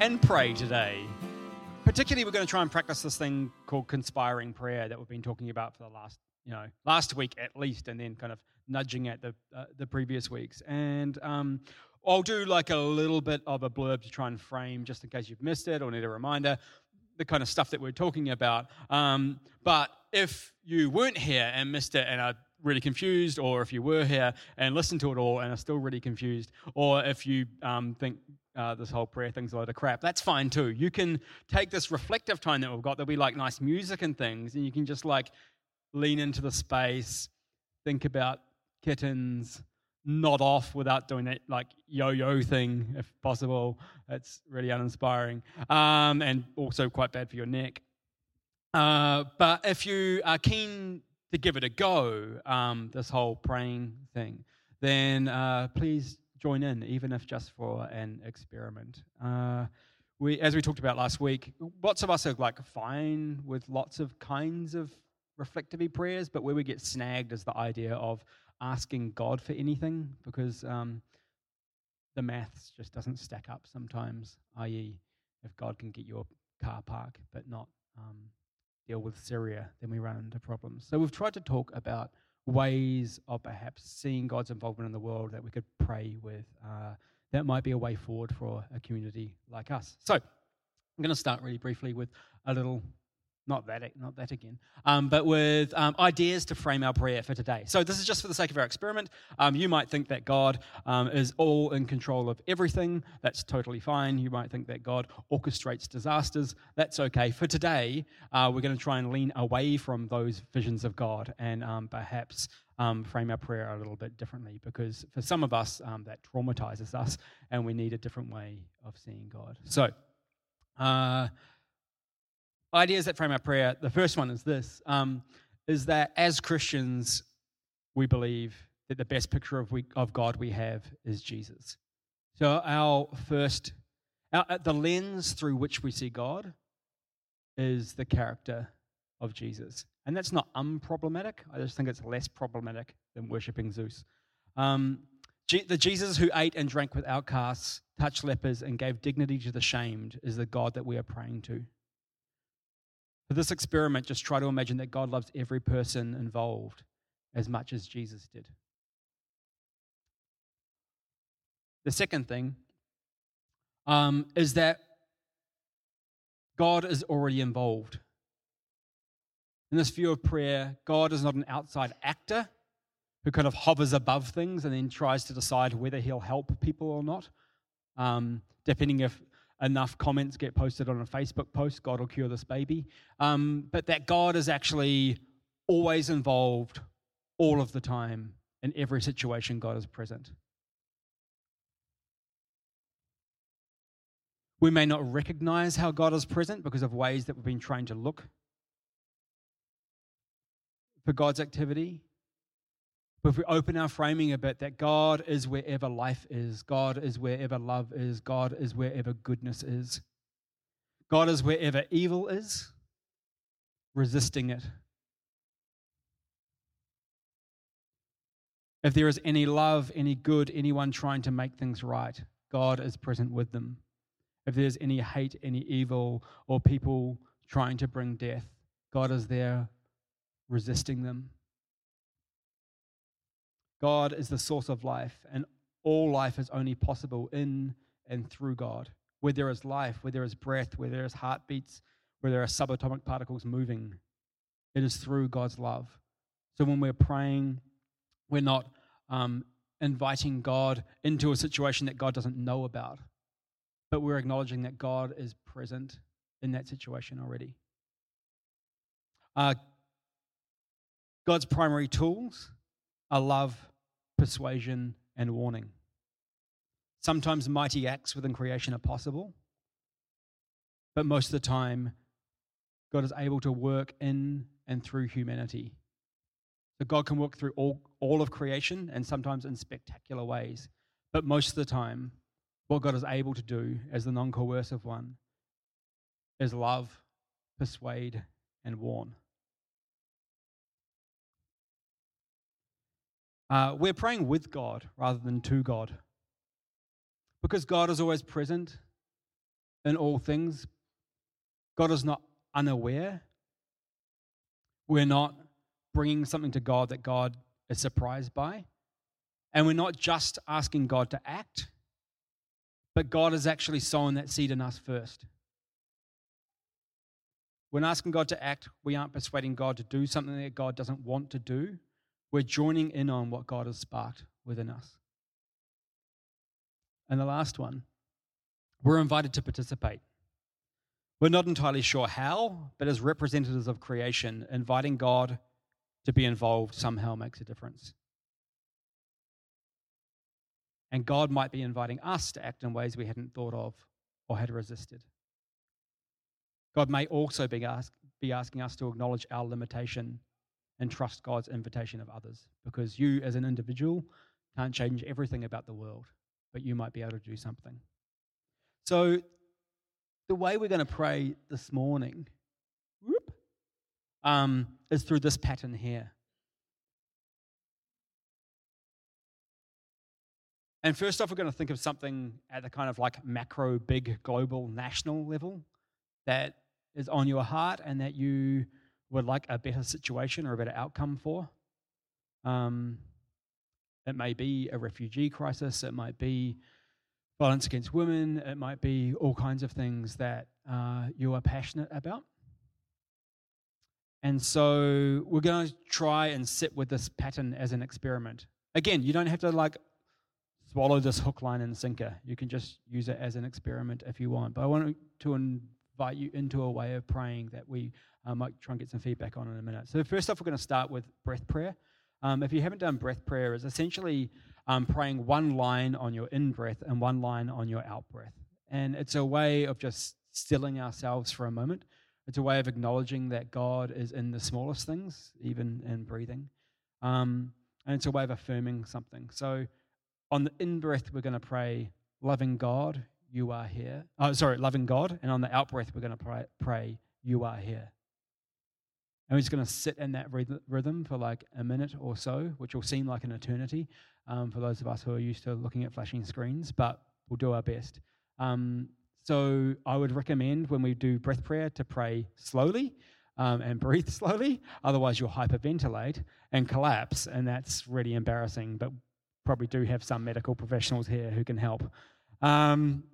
and pray today. Particularly, we're going to try and practice this thing called conspiring prayer that we've been talking about for the last, you know, last week at least, and then kind of nudging at the uh, the previous weeks. And um, I'll do like a little bit of a blurb to try and frame, just in case you've missed it or need a reminder, the kind of stuff that we're talking about. Um, but if you weren't here and missed it and are really confused, or if you were here and listened to it all and are still really confused, or if you um, think uh, this whole prayer thing's a load of crap, that's fine too. You can take this reflective time that we've got, there'll be like nice music and things, and you can just like lean into the space, think about kittens, nod off without doing that like yo-yo thing if possible. It's really uninspiring um, and also quite bad for your neck. Uh, but if you are keen to give it a go, um, this whole praying thing, then uh, please join in, even if just for an experiment. Uh, we, as we talked about last week, lots of us are like fine with lots of kinds of reflective prayers, but where we get snagged is the idea of asking God for anything because um, the maths just doesn't stack up sometimes, i.e., if God can get your car park but not um, deal with Syria, then we run into problems. So we've tried to talk about ways of perhaps seeing God's involvement in the world that we could pray with. Uh, that might be a way forward for a community like us. So I'm going to start really briefly with a little not that, not that again, um, but with um, ideas to frame our prayer for today. So, this is just for the sake of our experiment. Um, you might think that God um, is all in control of everything. That's totally fine. You might think that God orchestrates disasters. That's okay. For today, uh, we're going to try and lean away from those visions of God and um, perhaps um, frame our prayer a little bit differently because for some of us, that traumatizes us and we need a different way of seeing God. So, uh, ideas that frame our prayer. The first one is this: um, is that as Christians, we believe that the best picture of, we, of God we have is Jesus. So our first, our, uh, the lens through which we see God is the character of Jesus, and that's not unproblematic. I just think it's less problematic than worshiping Zeus. Um, the Jesus who ate and drank with outcasts, touched lepers, and gave dignity to the shamed is the God that we are praying to. For this experiment, just try to imagine that God loves every person involved as much as Jesus did. The second thing um, is that God is already involved. In this view of prayer, God is not an outside actor who kind of hovers above things and then tries to decide whether he'll help people or not, um, depending if enough comments get posted on a Facebook post, God will cure this baby. Um, but that God is actually always involved all of the time in every situation, God is present. We may not recognize how God is present because of ways that we've been trained to look for God's activity. But if we open our framing a bit, that God is wherever life is, God is wherever love is, God is wherever goodness is, God is wherever evil is, resisting it. If there is any love, any good, anyone trying to make things right, God is present with them. If there's any hate, any evil, or people trying to bring death, God is there resisting them. God is the source of life, and all life is only possible in and through God. Where there is life, where there is breath, where there is heartbeats, where there are subatomic particles moving, it is through God's love. So when we're praying, we're not um, inviting God into a situation that God doesn't know about, but we're acknowledging that God is present in that situation already. Uh, God's primary tools are love, persuasion, and warning. Sometimes mighty acts within creation are possible, but most of the time, God is able to work in and through humanity. So God can work through all, all of creation and sometimes in spectacular ways. But most of the time, what God is able to do as the non coercive one is love, persuade, and warn. Uh, we're praying with God rather than to God. Because God is always present in all things. God is not unaware. We're not bringing something to God that God is surprised by. And we're not just asking God to act, but God has actually sown that seed in us first. When asking God to act, we aren't persuading God to do something that God doesn't want to do. We're joining in on what God has sparked within us. And the last one, we're invited to participate. We're not entirely sure how, but as representatives of creation, inviting God to be involved somehow makes a difference. And God might be inviting us to act in ways we hadn't thought of or had resisted. God may also be, ask, be asking us to acknowledge our limitation and trust God's invitation of others because you, as an individual, can't change everything about the world, but you might be able to do something. So, the way we're going to pray this morning whoop, um, is through this pattern here. And first off, we're going to think of something at the kind of like macro, big, global, national level that is on your heart and that you would like a better situation or a better outcome for. Um, it may be a refugee crisis, it might be violence against women, it might be all kinds of things that uh, you are passionate about. And so we're going to try and sit with this pattern as an experiment. Again, you don't have to like swallow this hook, line, and sinker. You can just use it as an experiment if you want. But I want to invite you into a way of praying that we uh, might try and get some feedback on in a minute. So, first off, we're going to start with breath prayer. Um, if you haven't done breath prayer, it's essentially um, praying one line on your in breath and one line on your out breath. And it's a way of just stilling ourselves for a moment. It's a way of acknowledging that God is in the smallest things, even in breathing. Um, and it's a way of affirming something. So, on the in breath, we're going to pray, loving God, you are here. Oh, sorry, loving God. And on the out breath, we're going to pray, pray you are here. And we're just going to sit in that rhythm for like a minute or so, which will seem like an eternity um, for those of us who are used to looking at flashing screens, but we'll do our best. Um, so I would recommend when we do breath prayer to pray slowly um, and breathe slowly. Otherwise, you'll hyperventilate and collapse, and that's really embarrassing. But probably do have some medical professionals here who can help. Um,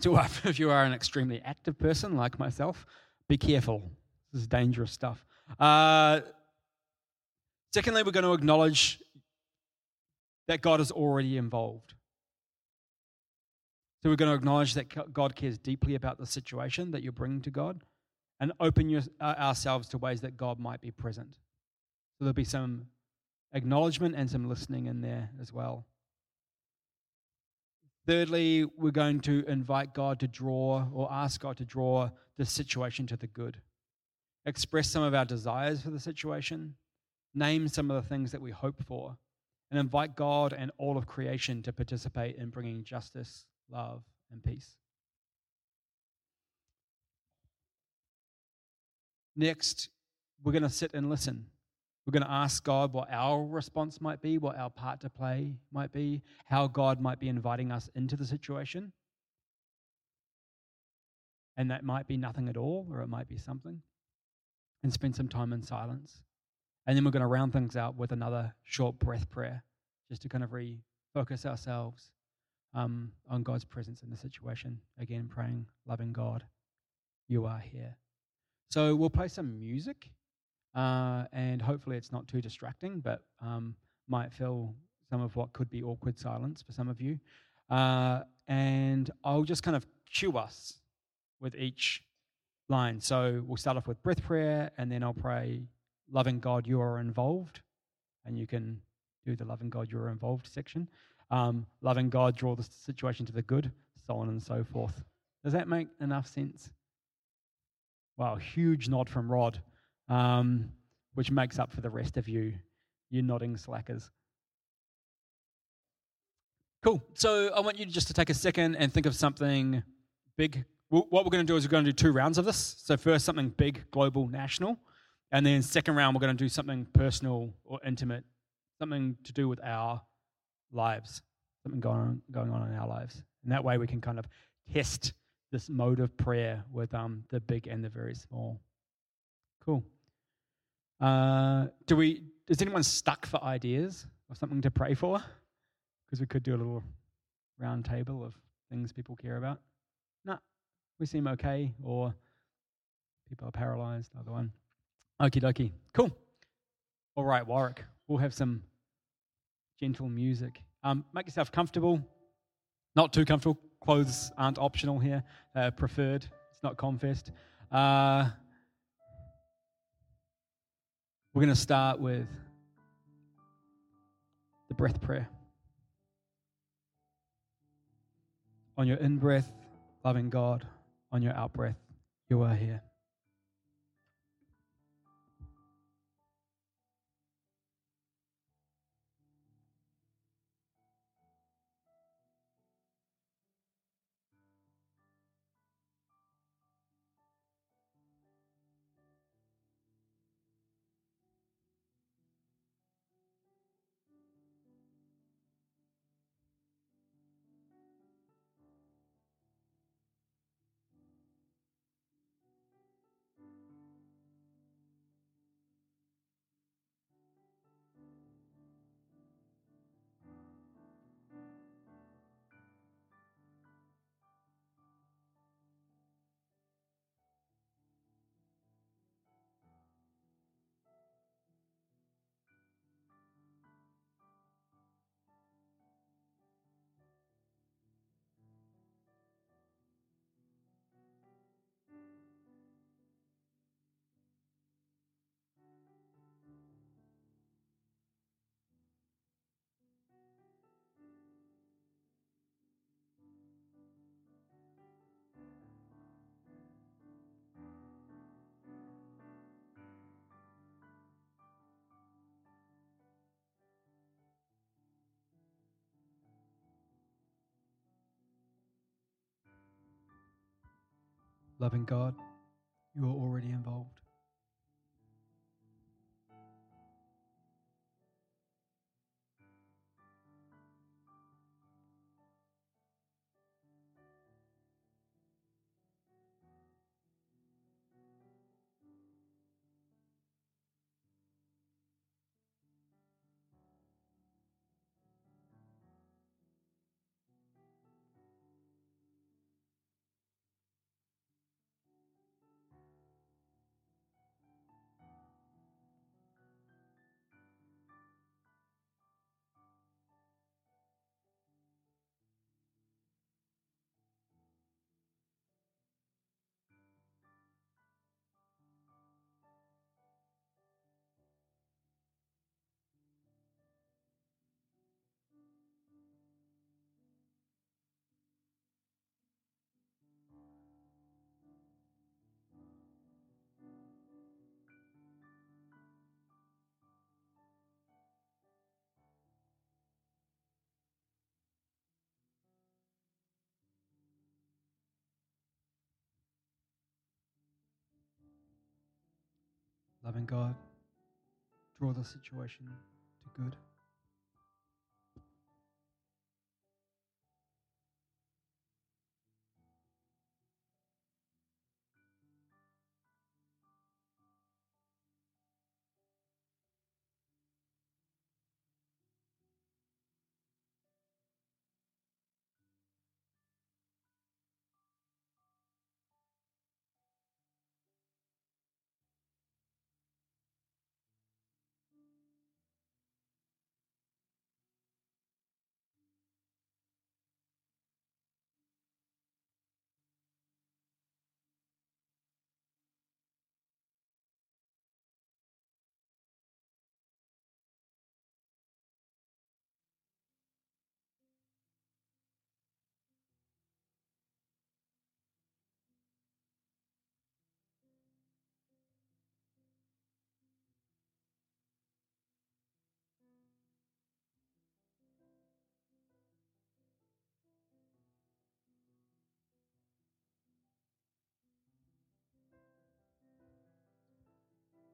so if you are an extremely active person like myself, be careful. This is dangerous stuff. Uh, secondly, we're going to acknowledge that God is already involved. So we're going to acknowledge that God cares deeply about the situation that you're bringing to God and open your, uh, ourselves to ways that God might be present. So there'll be some acknowledgement and some listening in there as well. Thirdly, we're going to invite God to draw or ask God to draw the situation to the good. Express some of our desires for the situation, name some of the things that we hope for, and invite God and all of creation to participate in bringing justice, love, and peace. Next, we're going to sit and listen. We're going to ask God what our response might be, what our part to play might be, how God might be inviting us into the situation. And that might be nothing at all, or it might be something. And spend some time in silence. And then we're going to round things out with another short breath prayer, just to kind of refocus ourselves um, on God's presence in the situation. Again, praying, loving God, you are here. So we'll play some music. Uh, and hopefully it's not too distracting, but um, might fill some of what could be awkward silence for some of you. Uh, and I'll just kind of cue us with each line. So we'll start off with breath prayer, and then I'll pray, Loving God, you are involved. And you can do the loving God, you are involved section. Um, loving God, draw the situation to the good, so on and so forth. Does that make enough sense? Wow, huge nod from Rod um, which makes up for the rest of you, you nodding slackers. Cool. So I want you just to take a second and think of something big. What we're going to do is we're going to do two rounds of this. So first, something big, global, national, and then second round we're going to do something personal or intimate, something to do with our lives, something going on going on in our lives. And that way we can kind of test this mode of prayer with um, the big and the very small. Cool. Uh, do we? Is anyone stuck for ideas or something to pray for? Because we could do a little round table of things people care about. No, we seem okay, or people are paralyzed. Other one. Okie dokie. Cool. All right, Warwick. We'll have some gentle music. Um, make yourself comfortable. Not too comfortable. Clothes aren't optional here. Uh, preferred. It's not confessed. Uh, we're going to start with the breath prayer. On your in breath, loving God. On your out breath, you are here. Loving God, you are already involved. Loving God, draw the situation to good.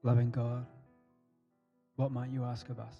Loving God, what might you ask of us?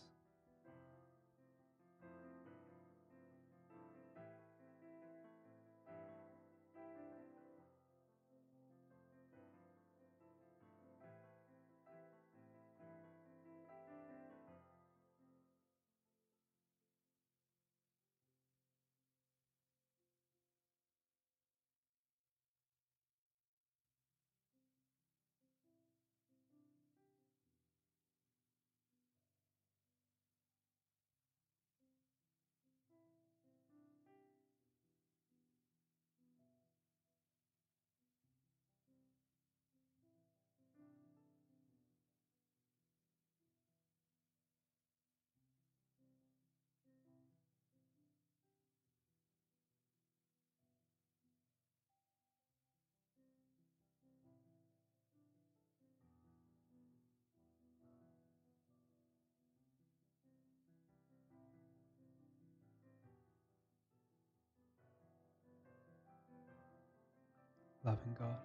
Loving God.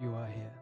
You are here.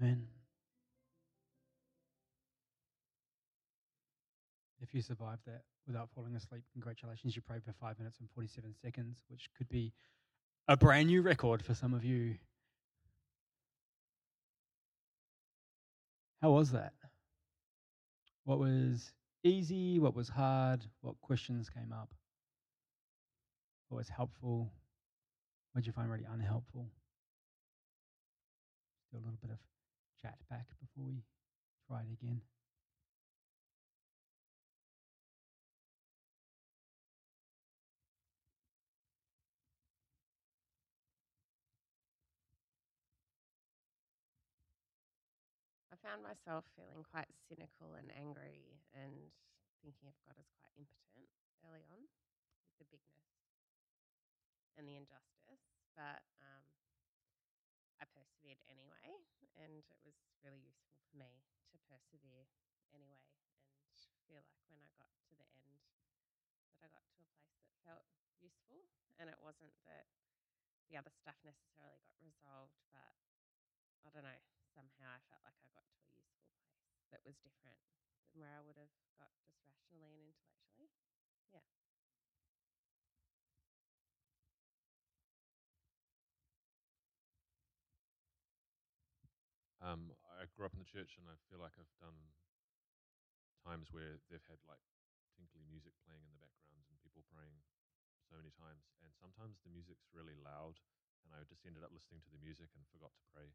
Amen. If you survived that without falling asleep, congratulations. You prayed for five minutes and 47 seconds, which could be a brand new record for some of you. How was that? What was easy? What was hard? What questions came up? What was helpful? What did you find really unhelpful? A little bit of chat back before we try it again. I found myself feeling quite cynical and angry and thinking of God as quite impotent early on with the bigness and the injustice. But um, I persevered anyway, and it was really useful for me to persevere anyway and feel like when I got to the end that I got to a place that felt useful. And it wasn't that the other stuff necessarily got resolved, but I don't know, somehow I felt like I got to a useful place that was different than where I would have got just rationally and intellectually. Yeah. Um, I grew up in the church, and I feel like I've done times where they've had like tinkly music playing in the background and people praying so many times. And sometimes the music's really loud, and I just ended up listening to the music and forgot to pray.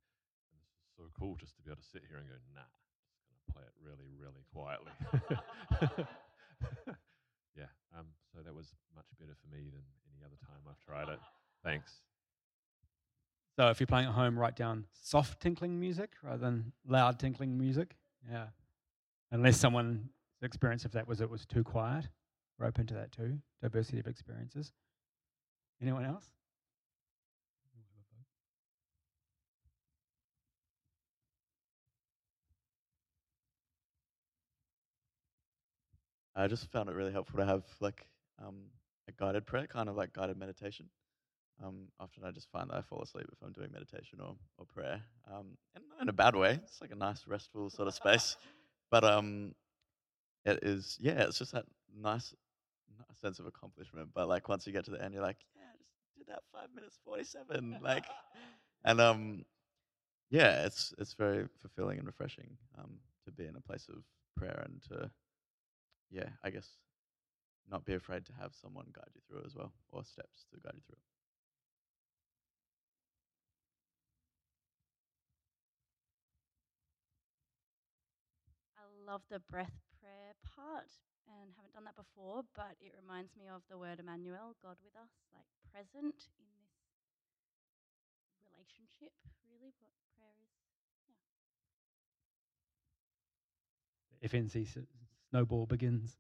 And this is so cool just to be able to sit here and go, nah, just gonna play it really, really quietly. yeah. Um, so that was much better for me than any other time I've tried it. Thanks. So if you're playing at home, write down soft tinkling music rather than loud tinkling music. Yeah. Unless someone's experience of that was it was too quiet. We're open to that too. Diversity of experiences. Anyone else? I just found it really helpful to have like um, a guided prayer, kind of like guided meditation. Um, often I just find that I fall asleep if I'm doing meditation or, or prayer, um, and not in a bad way. It's like a nice, restful sort of space. But um, it is, yeah, it's just that nice, not sense of accomplishment. But like once you get to the end, you're like, yeah, I just did that five minutes forty seven, like, and um, yeah, it's it's very fulfilling and refreshing um, to be in a place of prayer and to, yeah, I guess, not be afraid to have someone guide you through it as well, or steps to guide you through love the breath prayer part and haven't done that before, but it reminds me of the word Emmanuel, God with us, like present in this relationship, really, what prayer is. The FNC s- snowball begins.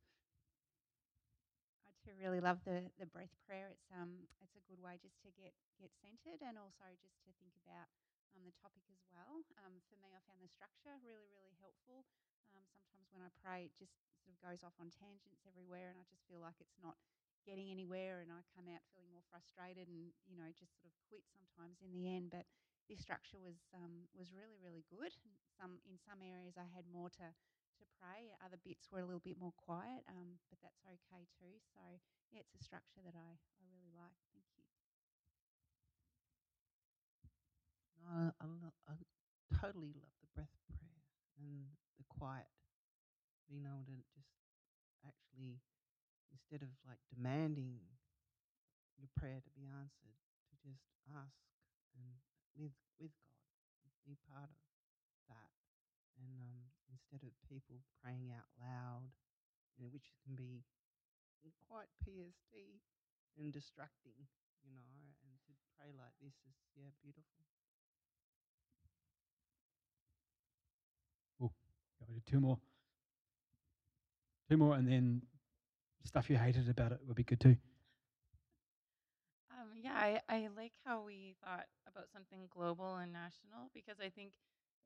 I too really love the the breath prayer. It's um it's a good way just to get get centered and also just to think about um, the topic as well. Um, for me, I found the structure really really helpful. Um, sometimes when I pray, it just sort of goes off on tangents everywhere, and I just feel like it's not getting anywhere, and I come out feeling more frustrated and you know just sort of quit sometimes in the end. But this structure was um, was really really good. Some in some areas I had more to to pray. Other bits were a little bit more quiet, um, but that's okay too. So yeah, it's a structure that I, I really like. Thank you. No, I, lo- I totally love the breath prayer. and the quiet, being able to just actually, instead of like demanding your prayer to be answered, to just ask and with with God, be part of that, and um, instead of people praying out loud, you know, which can be quite PSD and distracting, you know, and to pray like this is yeah beautiful. Go to two more. Two more, and then stuff you hated about it would be good too. Um, yeah, I, I like how we thought about something global and national because I think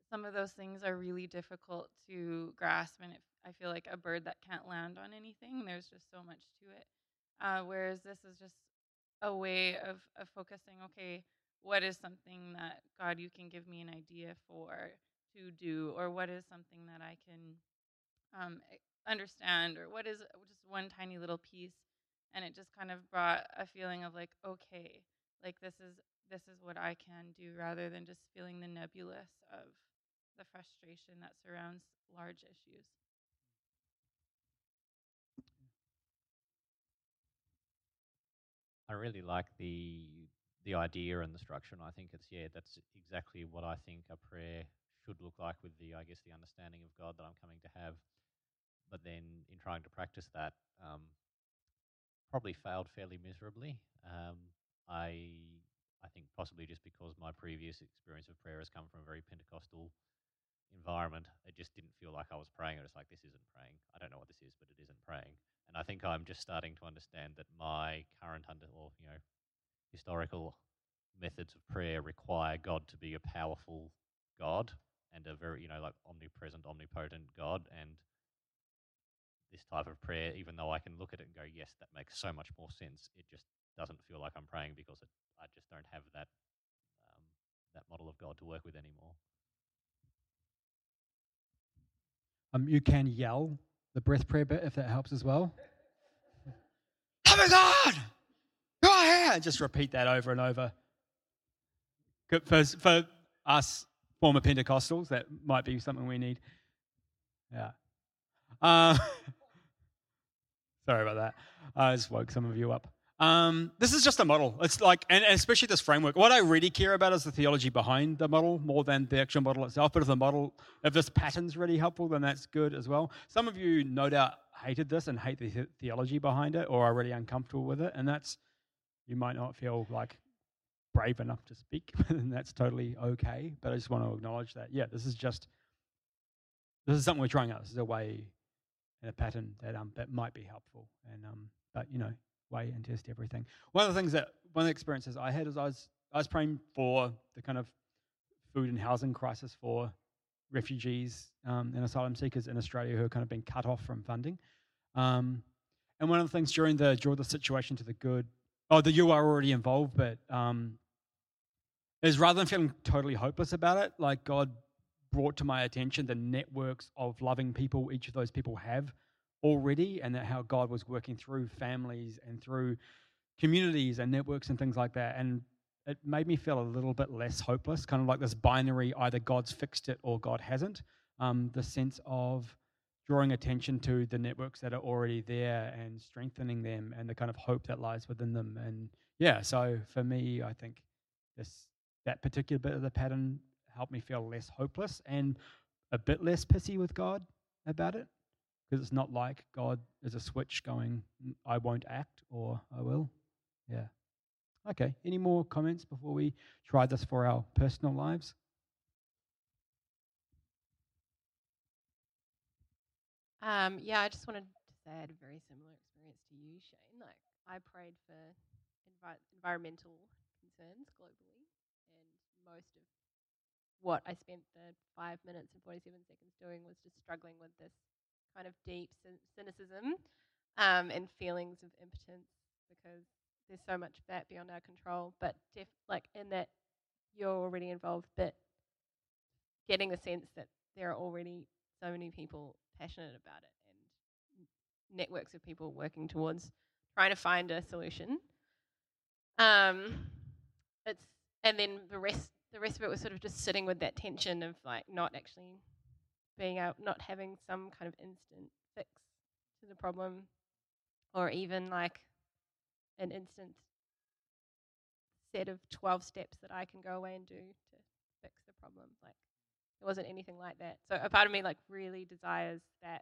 some of those things are really difficult to grasp, and it, I feel like a bird that can't land on anything. There's just so much to it. Uh, whereas this is just a way of, of focusing. Okay, what is something that God you can give me an idea for to do, or what is something that I can um, understand, or what is just one tiny little piece and it just kind of brought a feeling of like okay like this is this is what i can do rather than just feeling the nebulous of the frustration that surrounds large issues. I really like the the idea and the structure, and I think it's yeah, that's exactly what I think a prayer should look like with the I guess the understanding of God that I'm coming to have. But then in trying to practice that, um, probably failed fairly miserably. Um, I I think possibly just because my previous experience of prayer has come from a very Pentecostal environment, it just didn't feel like I was praying. It was like this isn't praying. I don't know what this is, but it isn't praying. And I think I'm just starting to understand that my current under or you know historical methods of prayer require God to be a powerful God and a very you know like omnipresent, omnipotent God and this type of prayer, even though I can look at it and go, yes, that makes so much more sense. It just doesn't feel like I'm praying because it, I just don't have that um, that model of God to work with anymore. Um, you can yell the breath prayer bit if that helps as well. Loving God, go ahead. Just repeat that over and over. For, for us former Pentecostals, that might be something we need. Yeah. Uh, sorry about that. I just woke some of you up. Um, this is just a model. It's like, and especially this framework. What I really care about is the theology behind the model more than the actual model itself. But if the model, if this pattern's really helpful, then that's good as well. Some of you, no doubt, hated this and hate the theology behind it, or are really uncomfortable with it, and that's you might not feel like brave enough to speak, and that's totally okay. But I just want to acknowledge that, yeah, this is just this is something we're trying out. This is a way and a pattern that um that might be helpful. And um, but you know, weigh and test everything. One of the things that one of the experiences I had is I was I was praying for the kind of food and housing crisis for refugees um, and asylum seekers in Australia who are kind of being cut off from funding. Um, and one of the things during the draw the situation to the good, oh, the you are already involved, but um, is rather than feeling totally hopeless about it, like God brought to my attention the networks of loving people each of those people have already, and that how God was working through families and through communities and networks and things like that. And it made me feel a little bit less hopeless, kind of like this binary either God's fixed it or God hasn't. Um, the sense of drawing attention to the networks that are already there and strengthening them and the kind of hope that lies within them. And yeah, so for me, I think this that particular bit of the pattern helped me feel less hopeless and a bit less pissy with God about it. Because it's not like God is a switch going, I won't act or I will. Yeah. Okay. Any more comments before we try this for our personal lives? Um, yeah, I just wanted to say I had a very similar experience to you, Shane. Like, I prayed for envi- environmental concerns globally, most of what I spent the five minutes and 47 seconds doing was just struggling with this kind of deep cynicism um, and feelings of impotence because there's so much that beyond our control. But def- like in that you're already involved, but getting the sense that there are already so many people passionate about it and networks of people working towards trying to find a solution. Um, it's and then the rest the rest of it was sort of just sitting with that tension of like not actually being out, not having some kind of instant fix to the problem, or even like an instant set of 12 steps that I can go away and do to fix the problem. Like, there wasn't anything like that. So, a part of me, like, really desires that.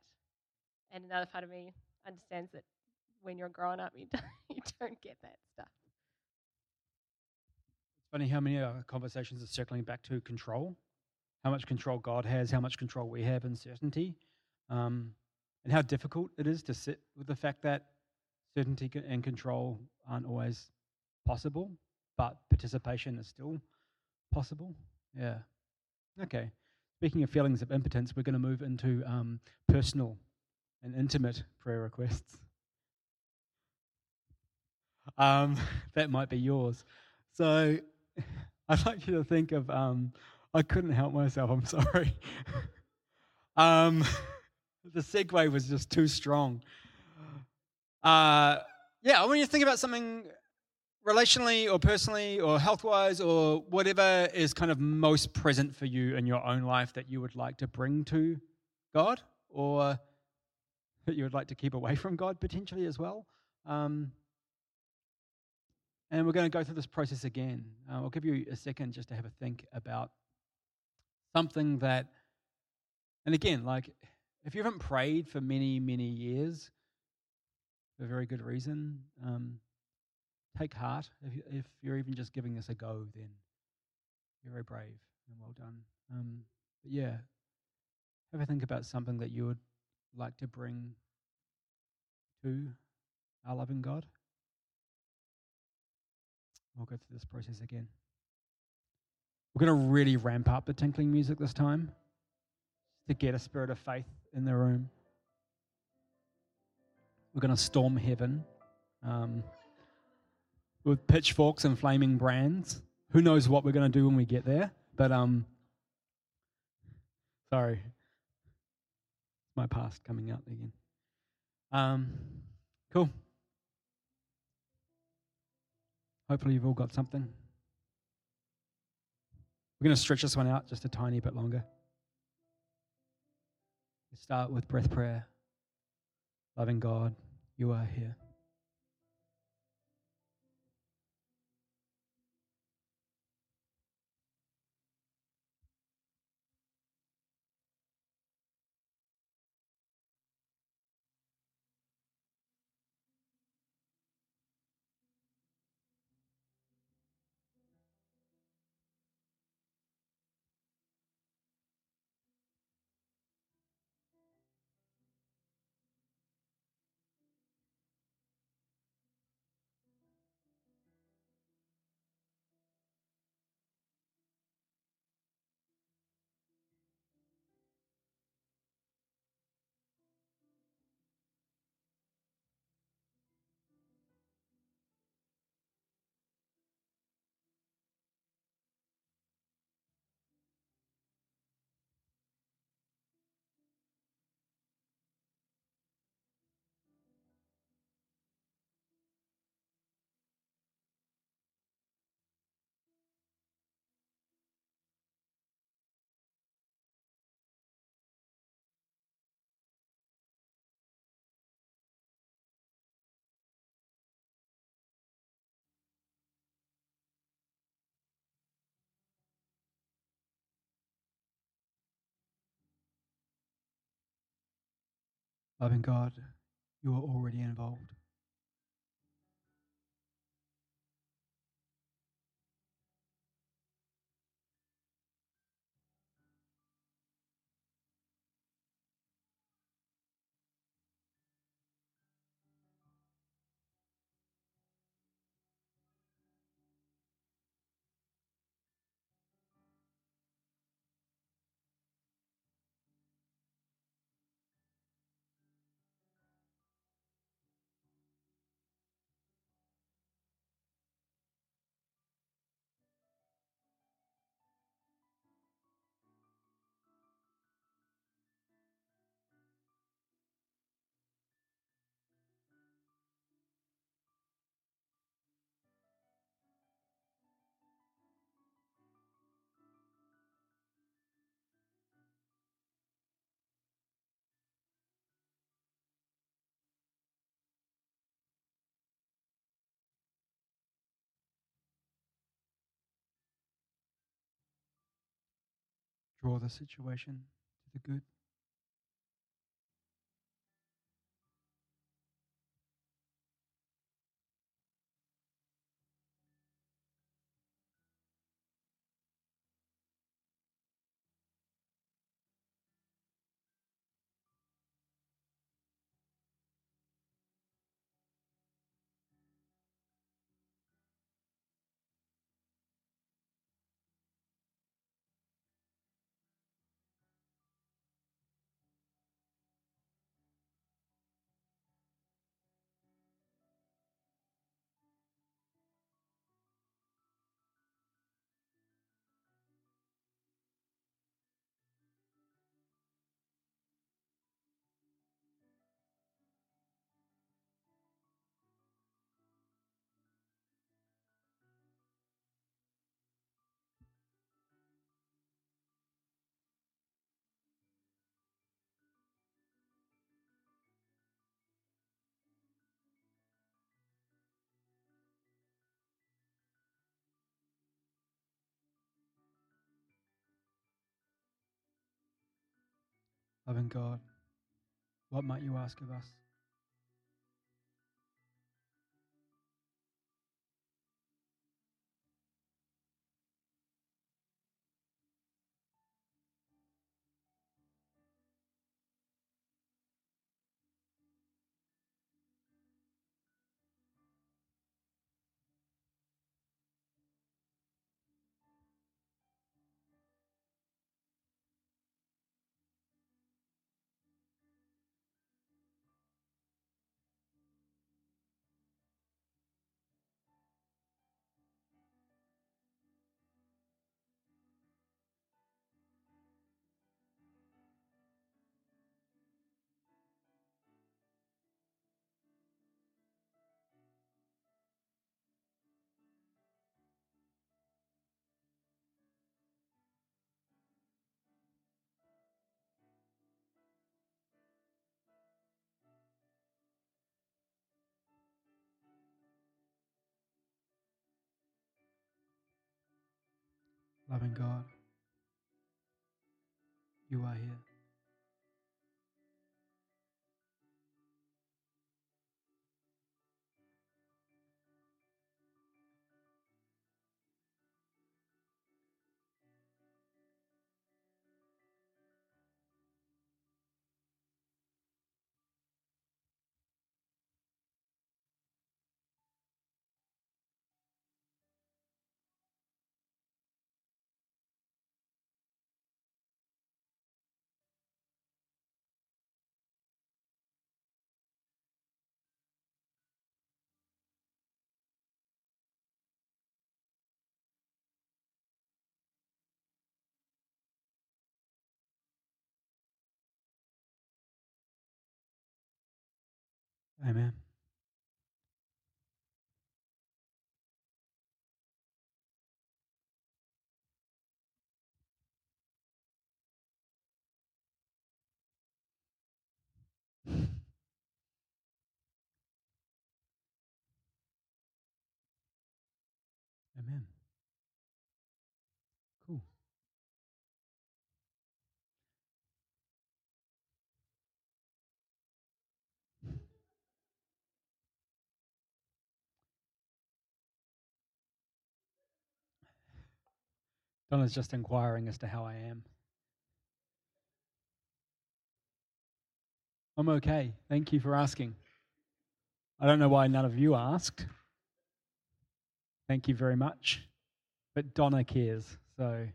And another part of me understands that when you're growing up, you don't, you don't get that stuff. Funny how many uh, conversations are circling back to control, how much control God has, how much control we have in certainty, um, and how difficult it is to sit with the fact that certainty and control aren't always possible, but participation is still possible. Yeah. Okay. Speaking of feelings of impotence, we're going to move into um, personal and intimate prayer requests. Um, that might be yours. So I'd like you to think of, um, I couldn't help myself, I'm sorry. um, the segue was just too strong. Uh, yeah, I want you to think about something relationally or personally or health wise or whatever is kind of most present for you in your own life that you would like to bring to God or that you would like to keep away from God potentially as well. Um, and we're going to go through this process again. Uh, I'll give you a second just to have a think about something that, and again, like if you haven't prayed for many, many years, for a very good reason, um, take heart. If, you, if you're even just giving this a go, then you're very brave and well done. Um, but yeah, have a think about something that you would like to bring to our loving God. We'll go through this process again. We're going to really ramp up the tinkling music this time to get a spirit of faith in the room. We're going to storm heaven um, with pitchforks and flaming brands. Who knows what we're going to do when we get there? But um, sorry, my past coming out again. Um, cool. Hopefully, you've all got something. We're going to stretch this one out just a tiny bit longer. Start with breath prayer. Loving God, you are here. Loving God, you are already involved. Draw the situation to the good. Loving God, what might you ask of us? Loving God, you are here. Amen. Amen. Cool. Donna's just inquiring as to how I am. I'm okay. Thank you for asking. I don't know why none of you asked. Thank you very much. But Donna cares, so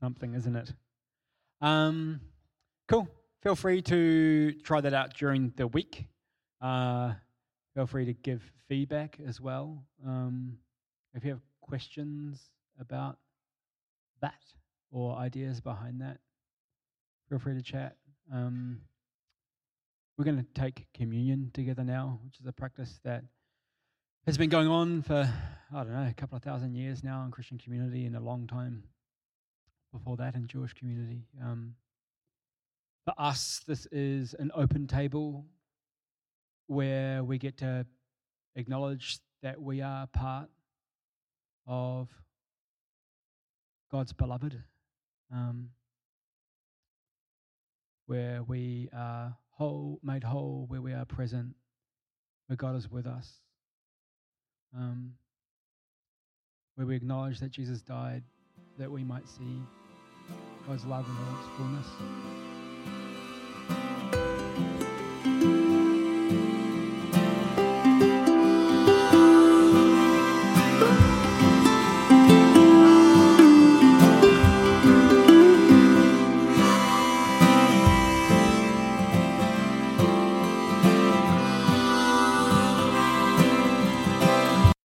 something, isn't it? Um, cool. Feel free to try that out during the week. Uh, feel free to give feedback as well. Um, if you have questions about that or ideas behind that, feel free to chat. Um, we're going to take communion together now, which is a practice that has been going on for, I don't know, a couple of thousand years now in Christian community and a long time before that in Jewish community. Um, for us, this is an open table where we get to acknowledge that we are part of God's beloved um, where we are whole, made whole, where we are present, where God is with us, um, where we acknowledge that Jesus died that we might see God's love in all its fullness.